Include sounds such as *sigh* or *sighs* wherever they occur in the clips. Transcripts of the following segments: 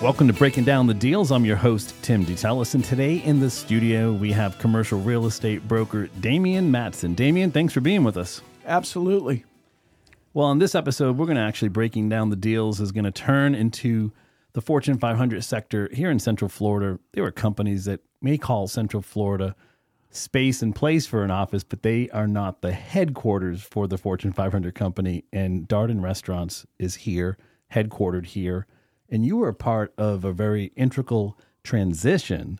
Welcome to Breaking Down the Deals. I'm your host, Tim DeTellis, and today in the studio we have commercial real estate broker Damien Madsen. Damien, thanks for being with us. Absolutely. Well, in this episode, we're going to actually breaking down the deals is going to turn into the Fortune 500 sector here in Central Florida. There are companies that may call Central Florida space and place for an office, but they are not the headquarters for the Fortune 500 company. And Darden Restaurants is here, headquartered here and you were a part of a very integral transition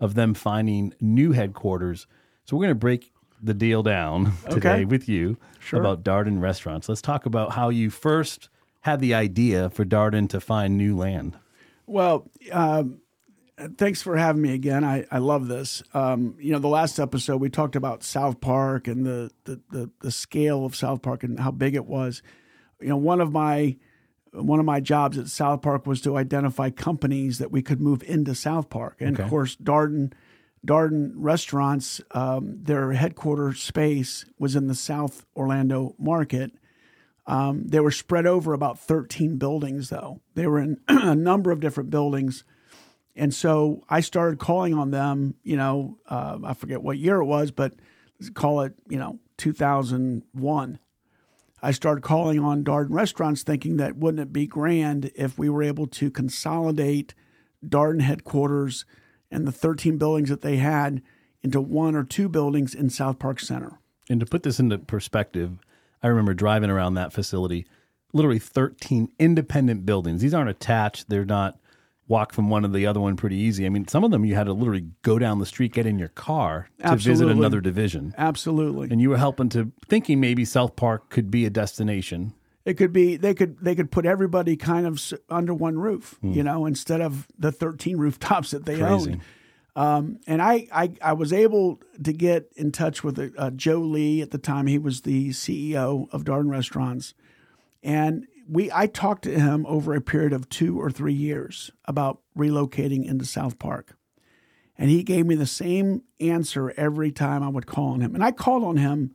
of them finding new headquarters. So we're going to break the deal down *laughs* today Okay. with you Sure. about Darden Restaurants. Let's talk about how you first had the idea for Darden to find new land. Well, um, thanks for having me again. I, I love this. Um, you know, the last episode we talked about South Park and the, the, the, the scale of South Park and how big it was. You know, one of my one of my jobs at South Park was to identify companies that we could move into South Park, and of course, Darden. Darden Restaurants, um, their headquarters space was in the South Orlando market. Um, they were spread over about 13 buildings, though. They were in *clears throat* a number of different buildings. And so I started calling on them, you know, uh, I forget what year it was, but call it, you know, 2001. I started calling on Darden restaurants thinking that wouldn't it be grand if we were able to consolidate Darden headquarters and the 13 buildings that they had into one or two buildings in South Park Center. And to put this into perspective, I remember driving around that facility, literally 13 independent buildings. These aren't attached, they're not walk from one to the other one pretty easy. I mean, some of them you had to literally go down the street, get in your car to visit another division. Absolutely. And you were helping to thinking maybe South Park could be a destination. It could be they could they could put everybody kind of under one roof, you know, instead of the 13 rooftops that they Crazy. own. Um, and I, I I was able to get in touch with uh, Joe Lee at the time. He was the CEO of Darden Restaurants, and we I talked to him over a period of two or three years about relocating into South Park. And he gave me the same answer every time I would call on him. And I called on him,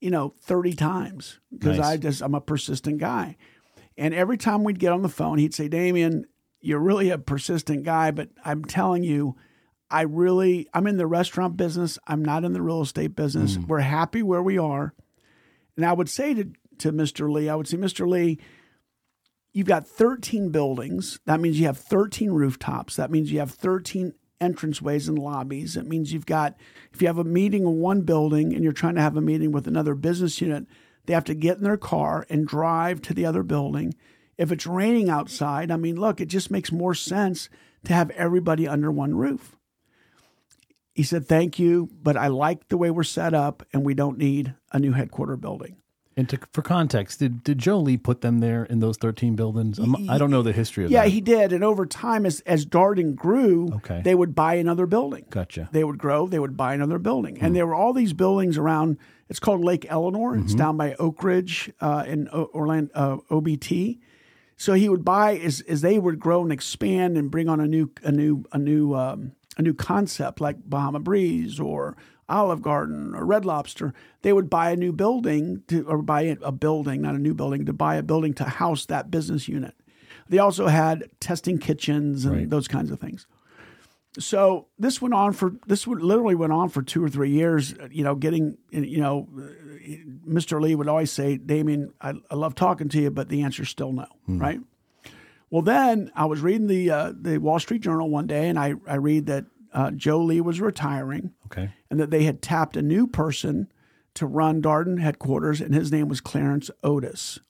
you know, 30 times because Nice. I just, I'm a persistent guy. And every time we'd get on the phone, he'd say, Damien, you're really a persistent guy, but I'm telling you, I really, I'm in the restaurant business. I'm not in the real estate business. Mm. We're happy where we are. And I would say to, to Mr. Lee, I would say, Mr. Lee, you've got 13 buildings. That means you have 13 rooftops. That means you have 13 entranceways and lobbies. It means you've got, if you have a meeting in one building and you're trying to have a meeting with another business unit, they have to get in their car and drive to the other building. If it's raining outside, I mean, look, it just makes more sense to have everybody under one roof. He said, Thank you, but I like the way we're set up and we don't need a new headquarter building. And to, for context, did, did Joe Lee put them there in those 13 buildings? I'm, I don't know the history of that. Yeah, that. he did. And over time, as, as Darden grew, Okay. they would buy another building. Gotcha. They would grow, they would buy another building. Hmm. And there were all these buildings around, it's called Lake Ellenor. Mm-hmm. It's down by Oak Ridge uh, in o- Orlando, uh, OBT. So he would buy as, as they would grow and expand and bring on a new a new a new um, a new concept like Bahama Breeze or Olive Garden or Red Lobster. They would buy a new building to or buy a building, not a new building, to buy a building to house that business unit. They also had testing kitchens and Right. those kinds of things. So this went on for this literally went on for two or three years. You know, getting you know, Mr. Lee would always say, "Damien, I, I love talking to you, but the answer's still no." Right. Well, then I was reading the uh, the Wall Street Journal one day, and I I read that uh, Joe Lee was retiring, Okay. and that they had tapped a new person to run Darden headquarters, and his name was Clarence Otis.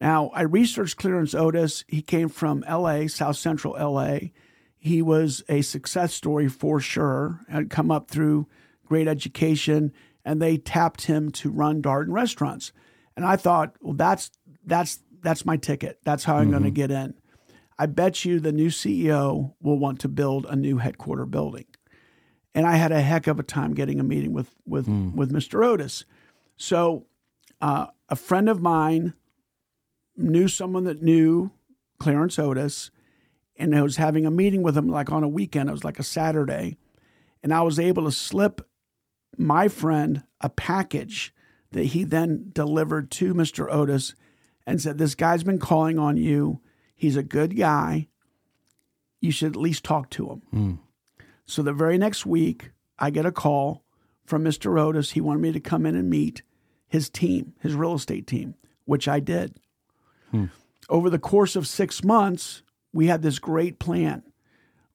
Now, I researched Clarence Otis. He came from LA, South Central LA. He was a success story for sure, had come up through great education, and they tapped him to run Darden restaurants. And I thought, well, that's that's that's my ticket. That's how I'm going to get in. I bet you the new CEO will want to build a new headquarter building. And I had a heck of a time getting a meeting with with with Mr. Otis. So uh, a friend of mine knew someone that knew Clarence Otis, and I was having a meeting with him like on a weekend. It was like a Saturday, and I was able to slip my friend a package that he then delivered to Mr. Otis and said, This guy's been calling on you. He's a good guy. you should at least talk to him. Hmm. So the very next week, I get a call from Mr. Otis. He wanted me to come in and meet his team, his real estate team, which I did. Hmm. Over the course of six months, we had this great plan.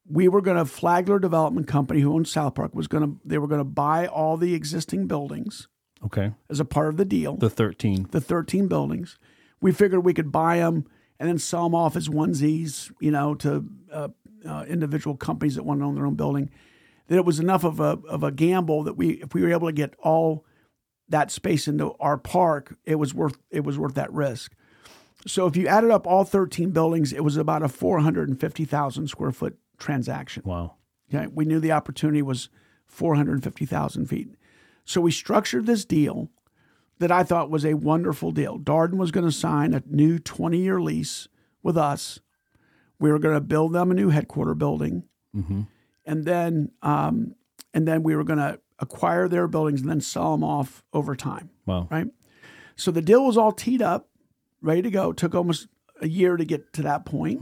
We were going to Flagler Development Company, who owns South Park, was going to they were going to buy all the existing buildings Okay. as a part of the deal The 13. the 13 buildings. We figured we could buy them and then sell them off as onesies, you know, to uh, uh, individual companies that want to own their own building. That it was enough of a of a gamble that we, if we were able to get all that space into our park, it was worth it was worth that risk. So if you added up all 13 buildings, it was about a 450,000 square foot transaction. Wow. Okay, we knew the opportunity was 450,000 feet. So we structured this deal that I thought was a wonderful deal. Darden was going to sign a new 20 year lease with us. We were going to build them a new headquarter building, and then um, and then we were going to acquire their buildings and then sell them off over time. Wow. Right. So the deal was all teed up, ready to go. It took almost a year to get to that point.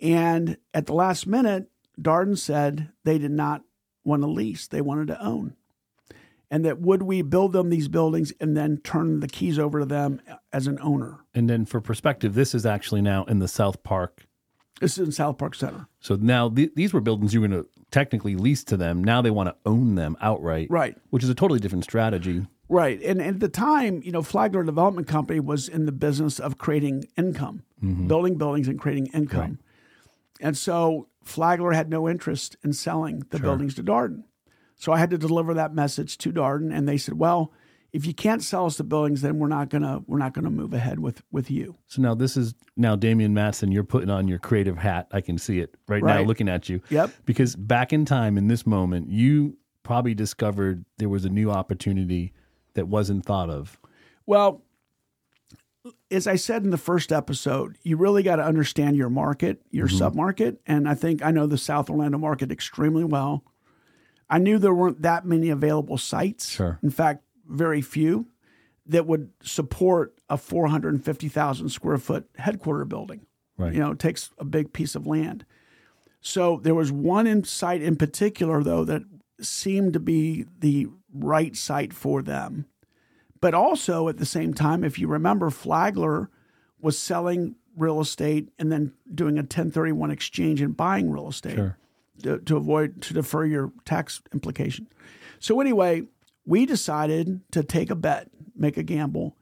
And at the last minute, Darden said they did not want to lease, they wanted to own. And that would we build them these buildings and then turn the keys over to them as an owner? And then for perspective, this is actually now in the South Park. This is in South Park Center. So now th- these were buildings you were going to technically lease to them. Now they want to own them outright. Right. Which is a totally different strategy. Right. And, and at the time, you know, Flagler Development Company was in the business of creating income, mm-hmm. building buildings and creating income. And so Flagler had no interest in selling the buildings to Darden. So I had to deliver that message to Darden and they said, "Well, if you can't sell us the buildings, then we're not going to we're not going to move ahead with with you." So now this is now Damien Madsen. You're putting on your creative hat. I can see it right, now looking at you. Yep. Because back in time, in this moment, you probably discovered there was a new opportunity that wasn't thought of. Well, as I said in the first episode, you really got to understand your market, your mm-hmm. submarket. And I think I know the South Orlando market extremely well. I knew there weren't that many available sites. Sure. In fact, very few that would support a 450,000 square foot headquarter building. Right. You know, it takes a big piece of land. So there was one in site in particular, though, that seemed to be the right site for them. But also at the same time, if you remember, Flagler was selling real estate and then doing a 1031 exchange and buying real estate Sure. To, to avoid to defer your tax implication. So anyway, we decided to take a bet, make a gamble,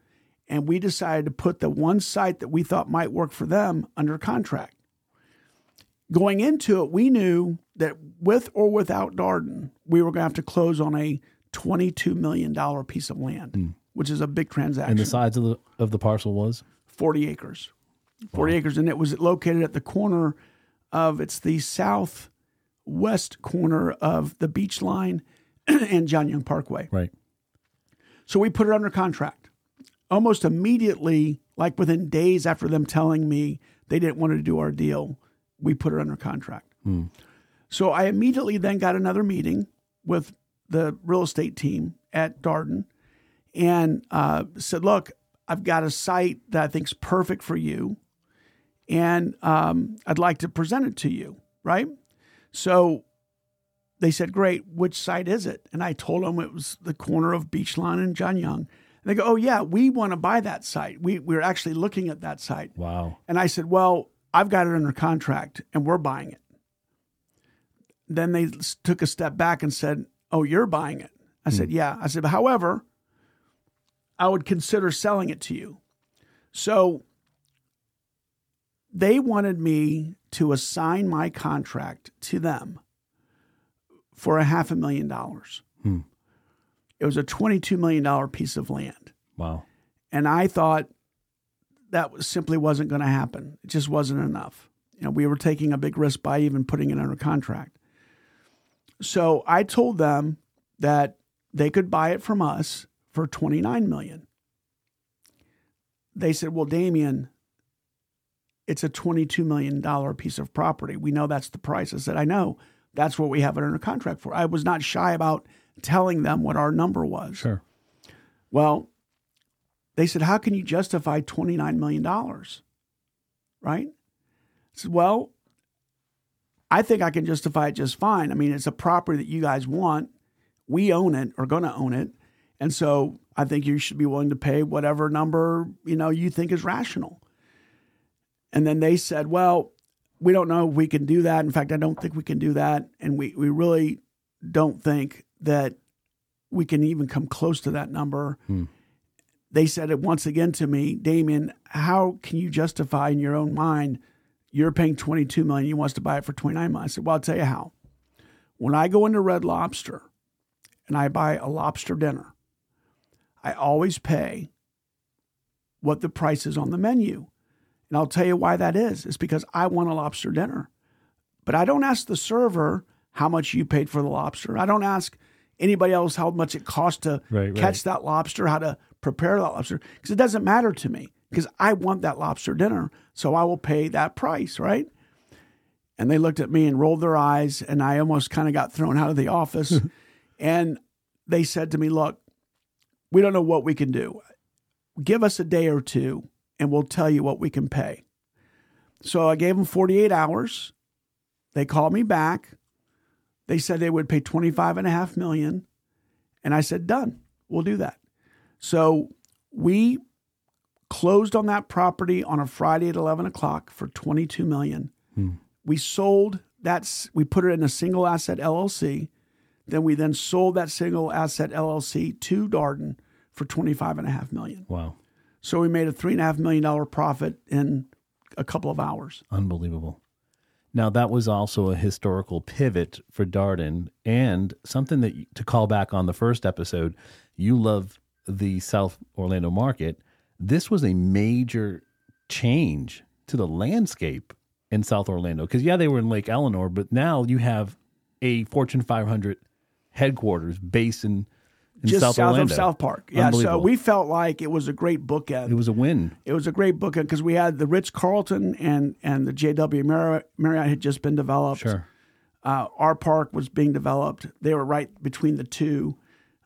and we decided to put the one site that we thought might work for them under contract. Going into it, we knew that with or without Darden, we were going to have to close on a $22 million piece of land, hmm. which is a big transaction. And the size of the of the parcel was 40 acres. 40 acres. And it was located at the corner of, it's the southwest corner of the beach line *clears throat* and John Young Parkway. right. So we put it under contract. Almost immediately, like within days after them telling me they didn't want to do our deal, we put it under contract. So I immediately then got another meeting with the real estate team at Darden and uh, said, Look, I've got a site that I think's perfect for you, and um, I'd like to present it to you, right? So they said, Great, which site is it? And I told them it was the corner of Beachline and John Young. And they go, Oh, yeah, we want to buy that site. We, we're actually looking at that site. Wow. And I said, Well, I've got it under contract and we're buying it. Then they took a step back and said, Oh, you're buying it. I hmm. said, Yeah. I said, However, I would consider selling it to you. So they wanted me to assign my contract to them for a half a million dollars. Hmm. It was a $22 million piece of land. Wow. And I thought that was, simply wasn't going to happen. It just wasn't enough. You know, we were taking a big risk by even putting it under contract. So I told them that they could buy it from us for 29 million. They said, "Well, Damien, it's a 22 million dollar piece of property. We know that's the price." I said, "I know. That's what we have it under contract for." I was not shy about telling them what our number was. Sure. Well, they said, How can you justify $29 million? Right? I said, Well, I think I can justify it just fine. I mean, it's a property that you guys want. We own it or going to own it. And so I think you should be willing to pay whatever number, you know, you think is rational. And then they said, well, we don't know if we can do that. In fact, I don't think we can do that. And we, we really don't think that we can even come close to that number. Hmm. They said it once again to me, Damien, how can you justify in your own mind you're paying 22 million, you wants to buy it for 29 million? I said, well, I'll tell you how. When I go into Red Lobster and I buy a lobster dinner, I always pay what the price is on the menu. And I'll tell you why that is. It's because I want a lobster dinner. But I don't ask the server how much you paid for the lobster. I don't ask anybody else how much it cost to Right, catch that lobster, how to prepare that lobster, because it doesn't matter to me because I want that lobster dinner. So I will pay that price, right? And they looked at me and rolled their eyes, and I almost kind of got thrown out of the office. *laughs* and they said to me, Look, we don't know what we can do. Give us a day or two, and we'll tell you what we can pay. So I gave them 48 hours. They called me back. They said they would pay 25 and a half million. And I said, done. We'll do that. So we closed on that property on a Friday at 11 o'clock for 22 million. Hmm. We sold that, we put it in a single asset LLC. Then we then sold that single asset LLC to Darden for 25 and a half million. Wow. So we made a three and a half million dollar profit in a couple of hours. Unbelievable. Now that was also a historical pivot for Darden and something that to call back on the first episode, you love the South Orlando market. This was a major change to the landscape in South Orlando because yeah, they were in Lake Ellenor, but now you have a Fortune 500 headquarters based in, in Just South, south Orlando. of South Park. Yeah. So we felt like it was a great bookend. It was a win. It was a great bookend because we had the Ritz Carlton and and the JW Marriott, Marriott had just been developed. Sure. Uh, our park was being developed. They were right between the two.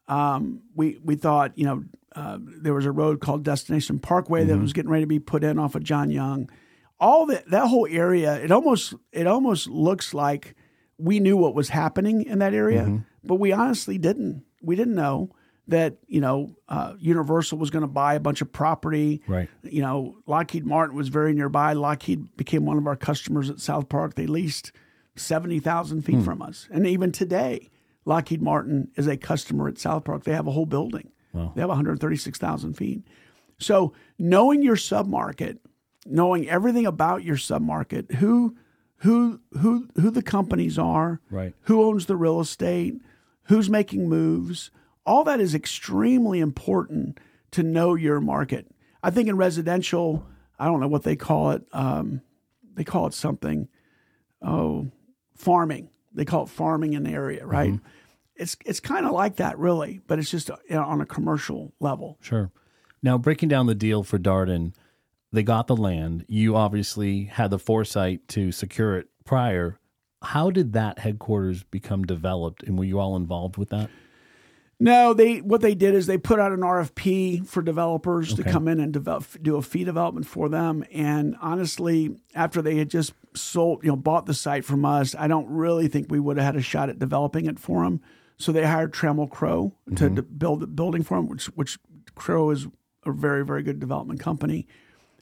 Um, we we thought you know uh, there was a road called Destination Parkway that was getting ready to be put in off of John Young. All that that whole area it almost it almost looks like we knew what was happening in that area, but we honestly didn't. We didn't know that you know uh, Universal was going to buy a bunch of property. Right. You know, Lockheed Martin was very nearby. Lockheed became one of our customers at South Park. They leased seventy thousand feet from us, and even today, Lockheed Martin is a customer at South Park. They have a whole building. They have one hundred thirty-six thousand feet. So knowing your submarket, knowing everything about your submarket, who who who who the companies are, Right. who owns the real estate, who's making moves, all that is extremely important to know your market. I think in residential, I don't know what they call it. Um, they call it something. Oh, farming. They call it farming in the area, right? It's it's kind of like that, really, but it's just on a commercial level. Sure. Now, breaking down the deal for Darden, they got the land. You obviously had the foresight to secure it prior. How did that headquarters become developed, and were you all involved with that? No, they what they did is they put out an RFP for developers to come in and develop, do a fee development for them. And honestly, after they had just sold, you know, bought the site from us, I don't really think we would have had a shot at developing it for them. So they hired Trammell Crow to mm-hmm. de- build the building for them, which which Crow is a very very good development company.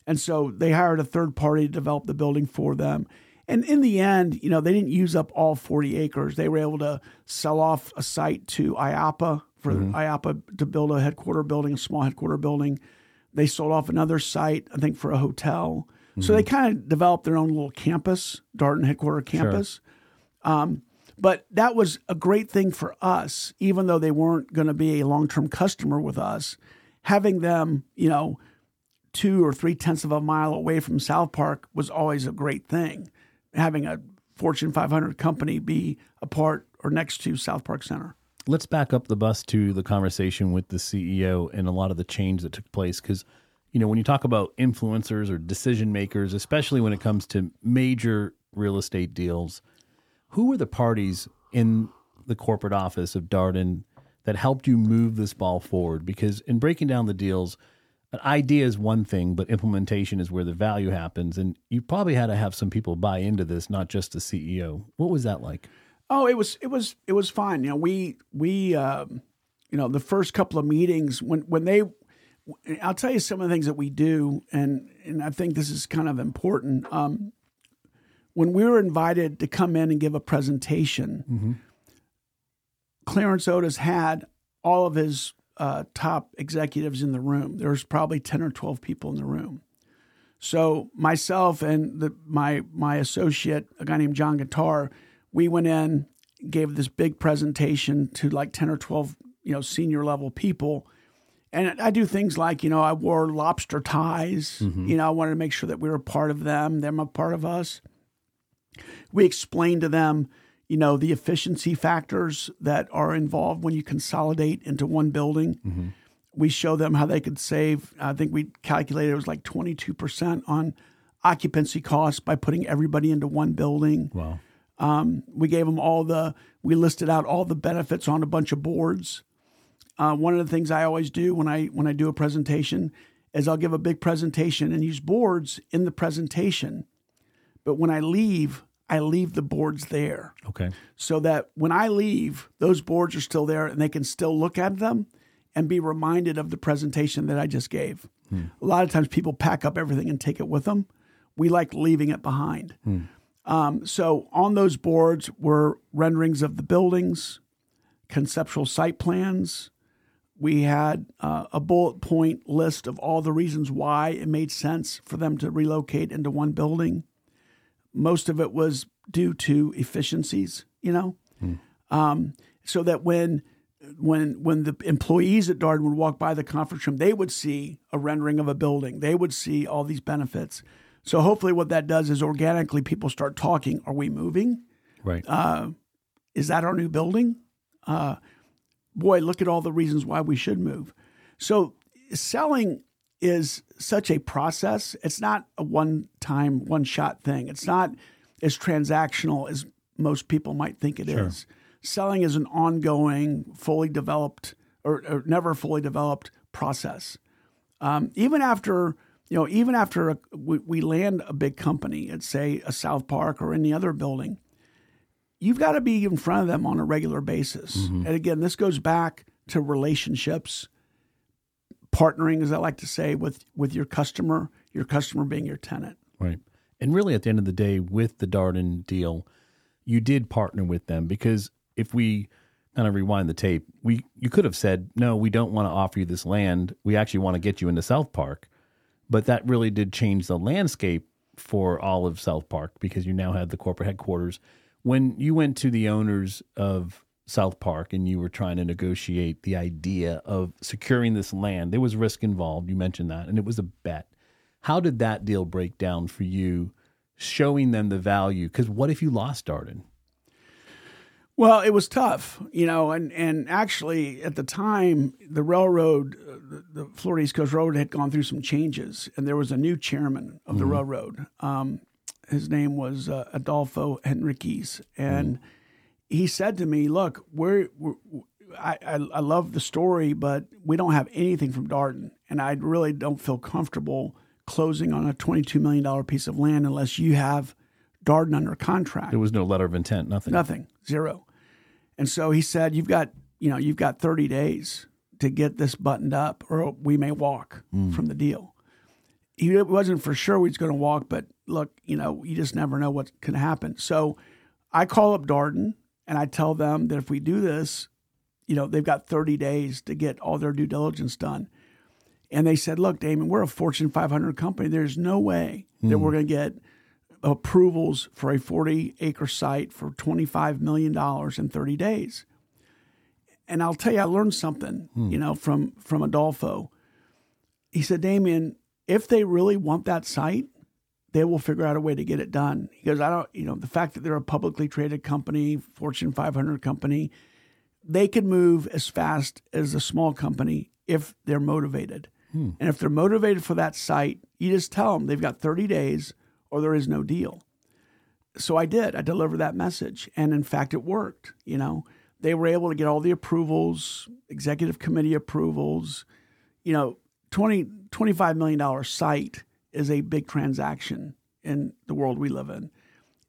And so they hired a third party to develop the building for them. And in the end, you know, they didn't use up all 40 acres. They were able to sell off a site to IAAPA for IAAPA to build a headquarter building, a small headquarter building. They sold off another site, I think, for a hotel. So they kind of developed their own little campus, Darden headquarter campus. Um, but that was a great thing for us, even though they weren't going to be a long term customer with us. Having them, you know, two or three tenths of a mile away from South Park was always a great thing. Having a Fortune 500 company be a part or next to South Park Center. Let's back up the bus to the conversation with the CEO and a lot of the change that took place. Because, you know, when you talk about influencers or decision makers, especially when it comes to major real estate deals, who were the parties in the corporate office of Darden that helped you move this ball forward? Because in breaking down the deals, an idea is one thing, but implementation is where the value happens. And you probably had to have some people buy into this, not just the CEO. What was that like? Oh, it was it was it was fine. You know, we we um, you know the first couple of meetings when when they I'll tell you some of the things that we do, and and I think this is kind of important. Um, when we were invited to come in and give a presentation, mm-hmm. Clarence Otis had all of his uh, top executives in the room. There was probably ten or twelve people in the room. So myself and the, my my associate, a guy named John Guitar, we went in, gave this big presentation to like ten or twelve you know senior level people and I do things like, you know, I wore lobster ties. Mm-hmm. You know, I wanted to make sure that we were part of them, them a part of us. We explained to them, you know, the efficiency factors that are involved when you consolidate into one building. Mm-hmm. We show them how they could save. I think we calculated it was like 22% on occupancy costs by putting everybody into one building. Wow. Um, we gave them all the, we listed out all the benefits on a bunch of boards. Uh, one of the things I always do when I when I do a presentation is I'll give a big presentation and use boards in the presentation, but when I leave, I leave the boards there. Okay. So that when I leave, those boards are still there and they can still look at them and be reminded of the presentation that I just gave. Hmm. A lot of times people pack up everything and take it with them. We like leaving it behind. Hmm. Um, so on those boards were renderings of the buildings, conceptual site plans, we had uh, a bullet point list of all the reasons why it made sense for them to relocate into one building. Most of it was due to efficiencies, you know, hmm. um, so that when when when the employees at Darden would walk by the conference room, they would see a rendering of a building. They would see all these benefits. So hopefully, what that does is organically people start talking. Are we moving? Right. Uh, is that our new building? Uh, boy, look at all the reasons why we should move. So selling is such a process. It's not a one time, one shot thing. It's not as transactional as most people might think it sure. is. Selling is an ongoing, fully developed, or, or never fully developed process. Um, even after you know, even after a, we, we land a big company at say a South Park or any other building, you've got to be in front of them on a regular basis. Mm-hmm. And again, this goes back to relationships, partnering, as I like to say, with with your customer, your customer being your tenant. Right. And really at the end of the day, with the Darden deal, you did partner with them because if we kind of rewind the tape, we you could have said, No, we don't want to offer you this land. We actually want to get you into South Park. But that really did change the landscape for all of South Park because you now had the corporate headquarters when you went to the owners of South Park and you were trying to negotiate the idea of securing this land, there was risk involved. You mentioned that, and it was a bet. How did that deal break down for you, showing them the value? Because what if you lost Darden? Well, it was tough, you know, and, and actually at the time, the railroad, uh, the Florida East Coast Railroad had gone through some changes, and there was a new chairman of the mm-hmm. railroad. Um, his name was uh, Adolfo Henriques, and mm. He said to me, "Look, we're, we're I, I, I love the story, but we don't have anything from Darden, and I really don't feel comfortable closing on a twenty-two million dollar piece of land unless you have Darden under contract." There was no letter of intent, nothing, nothing, zero. And so he said, "You've got, you know, you've got thirty days to get this buttoned up, or we may walk mm. from the deal." He wasn't for sure he was going to walk, but look, you know, you just never know what can happen. So I call up Darden and I tell them that if we do this, you know, they've got 30 days to get all their due diligence done. And they said, look, Damon, we're a Fortune 500 company. There's no way mm. that we're going to get approvals for a 40 acre site for $25 million in 30 days. And I'll tell you, I learned something, mm. you know, from, from Adolfo. He said, Damien, if they really want that site, they will figure out a way to get it done. He goes, I don't, you know, the fact that they're a publicly traded company, Fortune 500 company, they can move as fast as a small company if they're motivated. Hmm. And if they're motivated for that site, you just tell them they've got 30 days or there is no deal. So I did. I delivered that message. And in fact, it worked. You know, they were able to get all the approvals, executive committee approvals. You know, 20, $25 million site is a big transaction in the world we live in.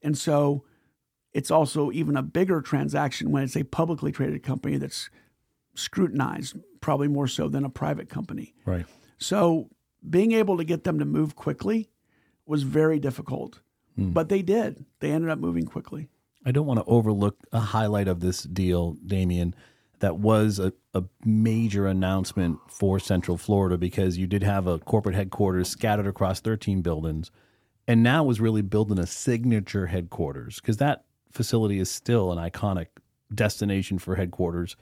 And so it's also even a bigger transaction when it's a publicly traded company that's scrutinized, probably more so than a private company. Right. So being able to get them to move quickly was very difficult, Hmm. but they did. They ended up moving quickly. I don't want to overlook a highlight of this deal, Damien, that was a, a major announcement for Central Florida because you did have a corporate headquarters scattered across 13 buildings. And now was really building a signature headquarters because that facility is still an iconic destination for headquarters.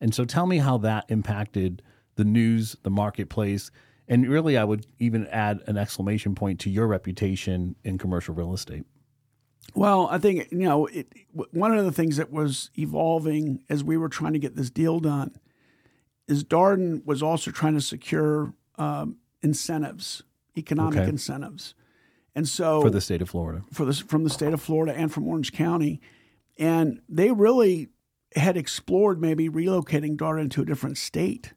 And so tell me how that impacted the news, the marketplace, and really I would even add an exclamation point to your reputation in commercial real estate. Well, I think you know it, one of the things that was evolving as we were trying to get this deal done is Darden was also trying to secure um, incentives, economic Okay. incentives, and so For the state of Florida. for this from the state of Florida and from Orange County, and they really had explored maybe relocating Darden to a different state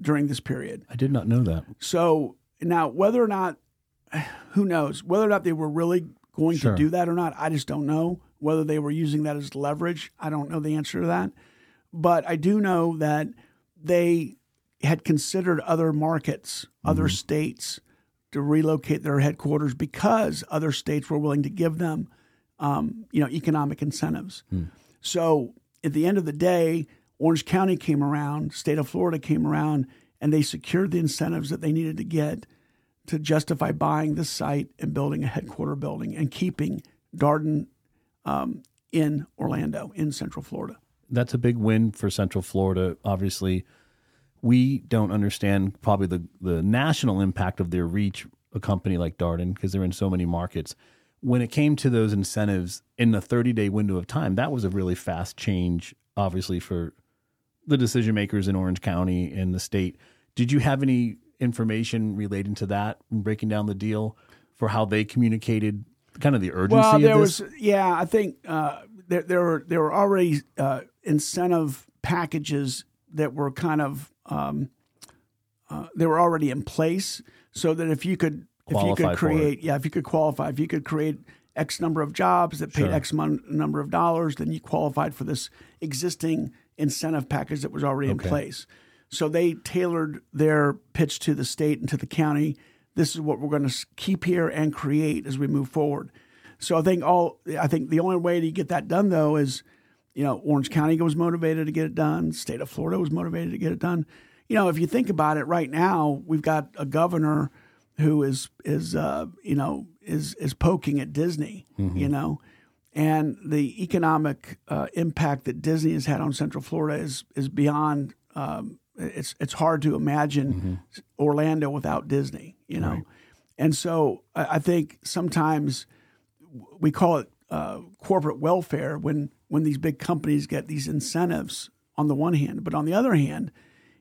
during this period. I did not know that. So now, whether or not, *sighs* who knows, whether or not they were really going Sure. to do that or not, I just don't know. Whether they were using that as leverage, I don't know the answer to that. But I do know that they had considered other markets, other states to relocate their headquarters because other states were willing to give them, um, you know, economic incentives. So at the end of the day, Orange County came around, state of Florida came around, and they secured the incentives that they needed to get to justify buying this site and building a headquarter building and keeping Darden um, in Orlando, in Central Florida. That's a big win for Central Florida. Obviously, we don't understand probably the, the national impact of their reach, a company like Darden, because they're in so many markets. When it came to those incentives in the 30 day window of time, that was a really fast change, obviously, for the decision makers in Orange County and the state. Did you have any information relating to that, and breaking down the deal for how they communicated kind of the urgency Well, of there this? was, yeah, I think uh, there, there were there were already uh, incentive packages that were kind of um, uh, they were already in place, so that if you could if you could create, yeah, if you could qualify, if you could create X number of jobs that paid Sure. X mon- number of dollars, then you qualified for this existing incentive package that was already Okay. in place. So they tailored their pitch to the state and to the county. This is what we're going to keep here and create as we move forward. So I think all I think the only way to get that done though is, you know, Orange County was motivated to get it done. State of Florida was motivated to get it done. You know, if you think about it, right now we've got a governor who is is uh, you know is is poking at Disney. You know, and the economic uh, impact that Disney has had on Central Florida is is beyond. Um, it's it's hard to imagine Orlando without Disney. You know, and so I, I think sometimes we call it uh, corporate welfare when when these big companies get these incentives on the one hand, but on the other hand,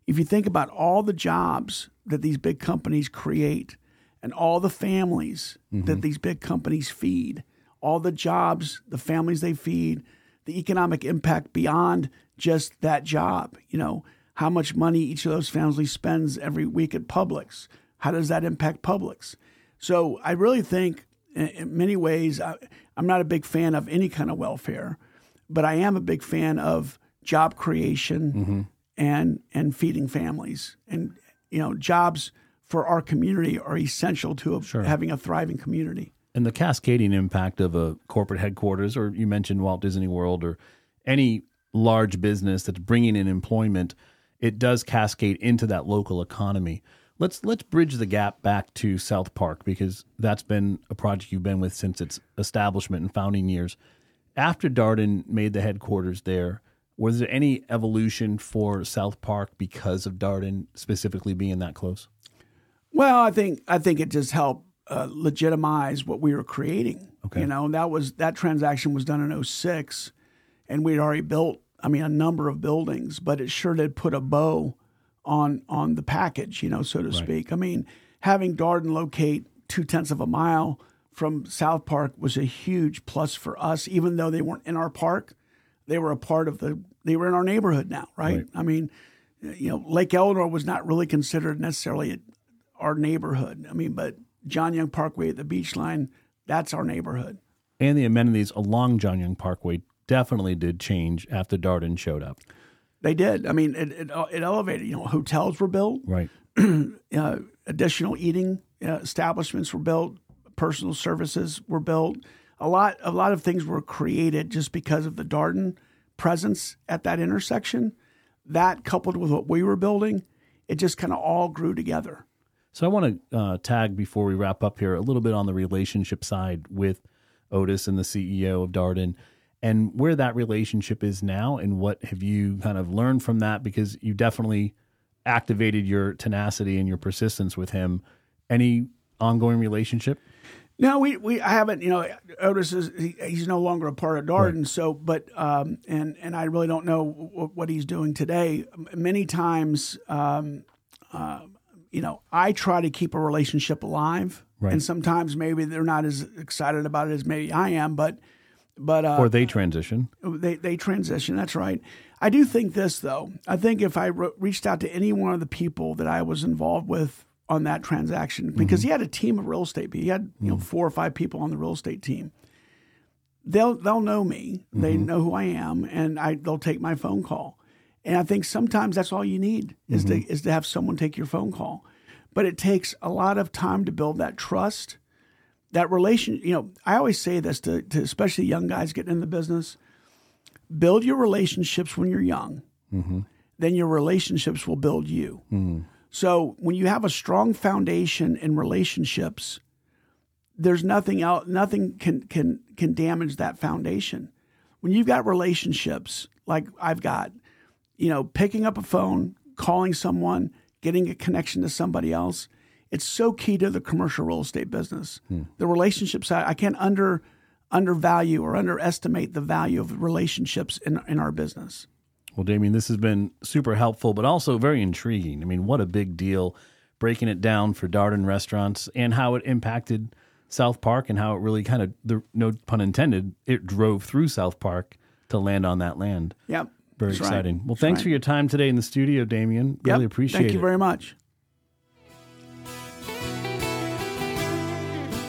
if you think about all the jobs that these big companies create and all the families that mm-hmm. these big companies feed, all the jobs, the families they feed, the economic impact beyond just that job, you know, how much money each of those families spends every week at Publix. How does that impact Publix? So I really think, in, many ways, I, I'm not a big fan of any kind of welfare, but I am a big fan of job creation mm-hmm. and and feeding families. And you know, jobs for our community are essential to a, having a thriving community. and the cascading impact of a corporate headquarters, or you mentioned Walt Disney World, or any large business that's bringing in employment, it does cascade into that local economy. Let's let's bridge the gap back to South Park because that's been a project you've been with since its establishment and founding years. After Darden made the headquarters there, was there any evolution for South Park because of Darden specifically being that close? Well, I think I think it just helped uh, legitimize what we were creating. Okay. You know, that was that transaction was done in 06 and we'd already built I mean a number of buildings, but it sure did put a bow on on the package, you know, so to speak. I mean, having Darden locate two tenths of a mile from South Park was a huge plus for us, even though they weren't in our park. They were a part of the they were in our neighborhood now, right? Right. I mean, you know, Lake Ellenor was not really considered necessarily our neighborhood. I mean, but John Young Parkway at the beach line, that's our neighborhood. And the amenities along John Young Parkway definitely did change after Darden showed up. They did. I mean, it, it, it elevated. You know, hotels were built. Right. *clears throat* uh, additional eating uh, establishments were built. Personal services were built. A lot, a lot of things were created just because of the Darden presence at that intersection. That coupled with what we were building, it just kind of all grew together. So I want to uh, tag before we wrap up here a little bit on the relationship side with Otis and the CEO of Darden and where that relationship is now and what have you kind of learned from that because you definitely activated your tenacity and your persistence with him. Any ongoing relationship? No, we, we I haven't. You know, Otis is he, he's no longer a part of Darden. Right. So, but um, and and I really don't know w- what he's doing today. Many times, um, uh, you know, I try to keep a relationship alive, right. and sometimes maybe they're not as excited about it as maybe I am, but but uh, or they transition. They they transition. That's right. I do think this though. I think if I re- reached out to any one of the people that I was involved with on that transaction because mm-hmm. he had a team of real estate people. He had you know mm-hmm. four or five people on the real estate team. They'll they'll know me. Mm-hmm. They know who I am, and I they'll take my phone call. And I think sometimes that's all you need is to mm-hmm. is to have someone take your phone call. But it takes a lot of time to build that trust, that relation. You know, I always say this to, to especially young guys getting in the business: build your relationships when you're young. Mm-hmm. Then your relationships will build you. So when you have a strong foundation in relationships, there's nothing else, nothing can can can damage that foundation. When you've got relationships like I've got, you know, picking up a phone, calling someone, getting a connection to somebody else, it's so key to the commercial real estate business. Hmm. The relationship side, I can't under undervalue or underestimate the value of relationships in in our business. Well, Damien, this has been super helpful, but also very intriguing. I mean, what a big deal breaking it down for Darden restaurants and how it impacted South Park and how it really kind of, the, no pun intended, it drove through South Park to land on that land. Yep. Very That's exciting. Right. Well, That's thanks right. for your time today in the studio, Damien. Really yep. appreciate it. Thank you it. very much.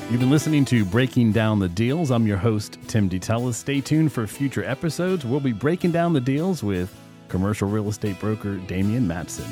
You've been listening to Breaking Down the Deals. I'm your host, Tim DeTellis. Stay tuned for future episodes. We'll be breaking down the deals with commercial real estate broker Damien Madsen.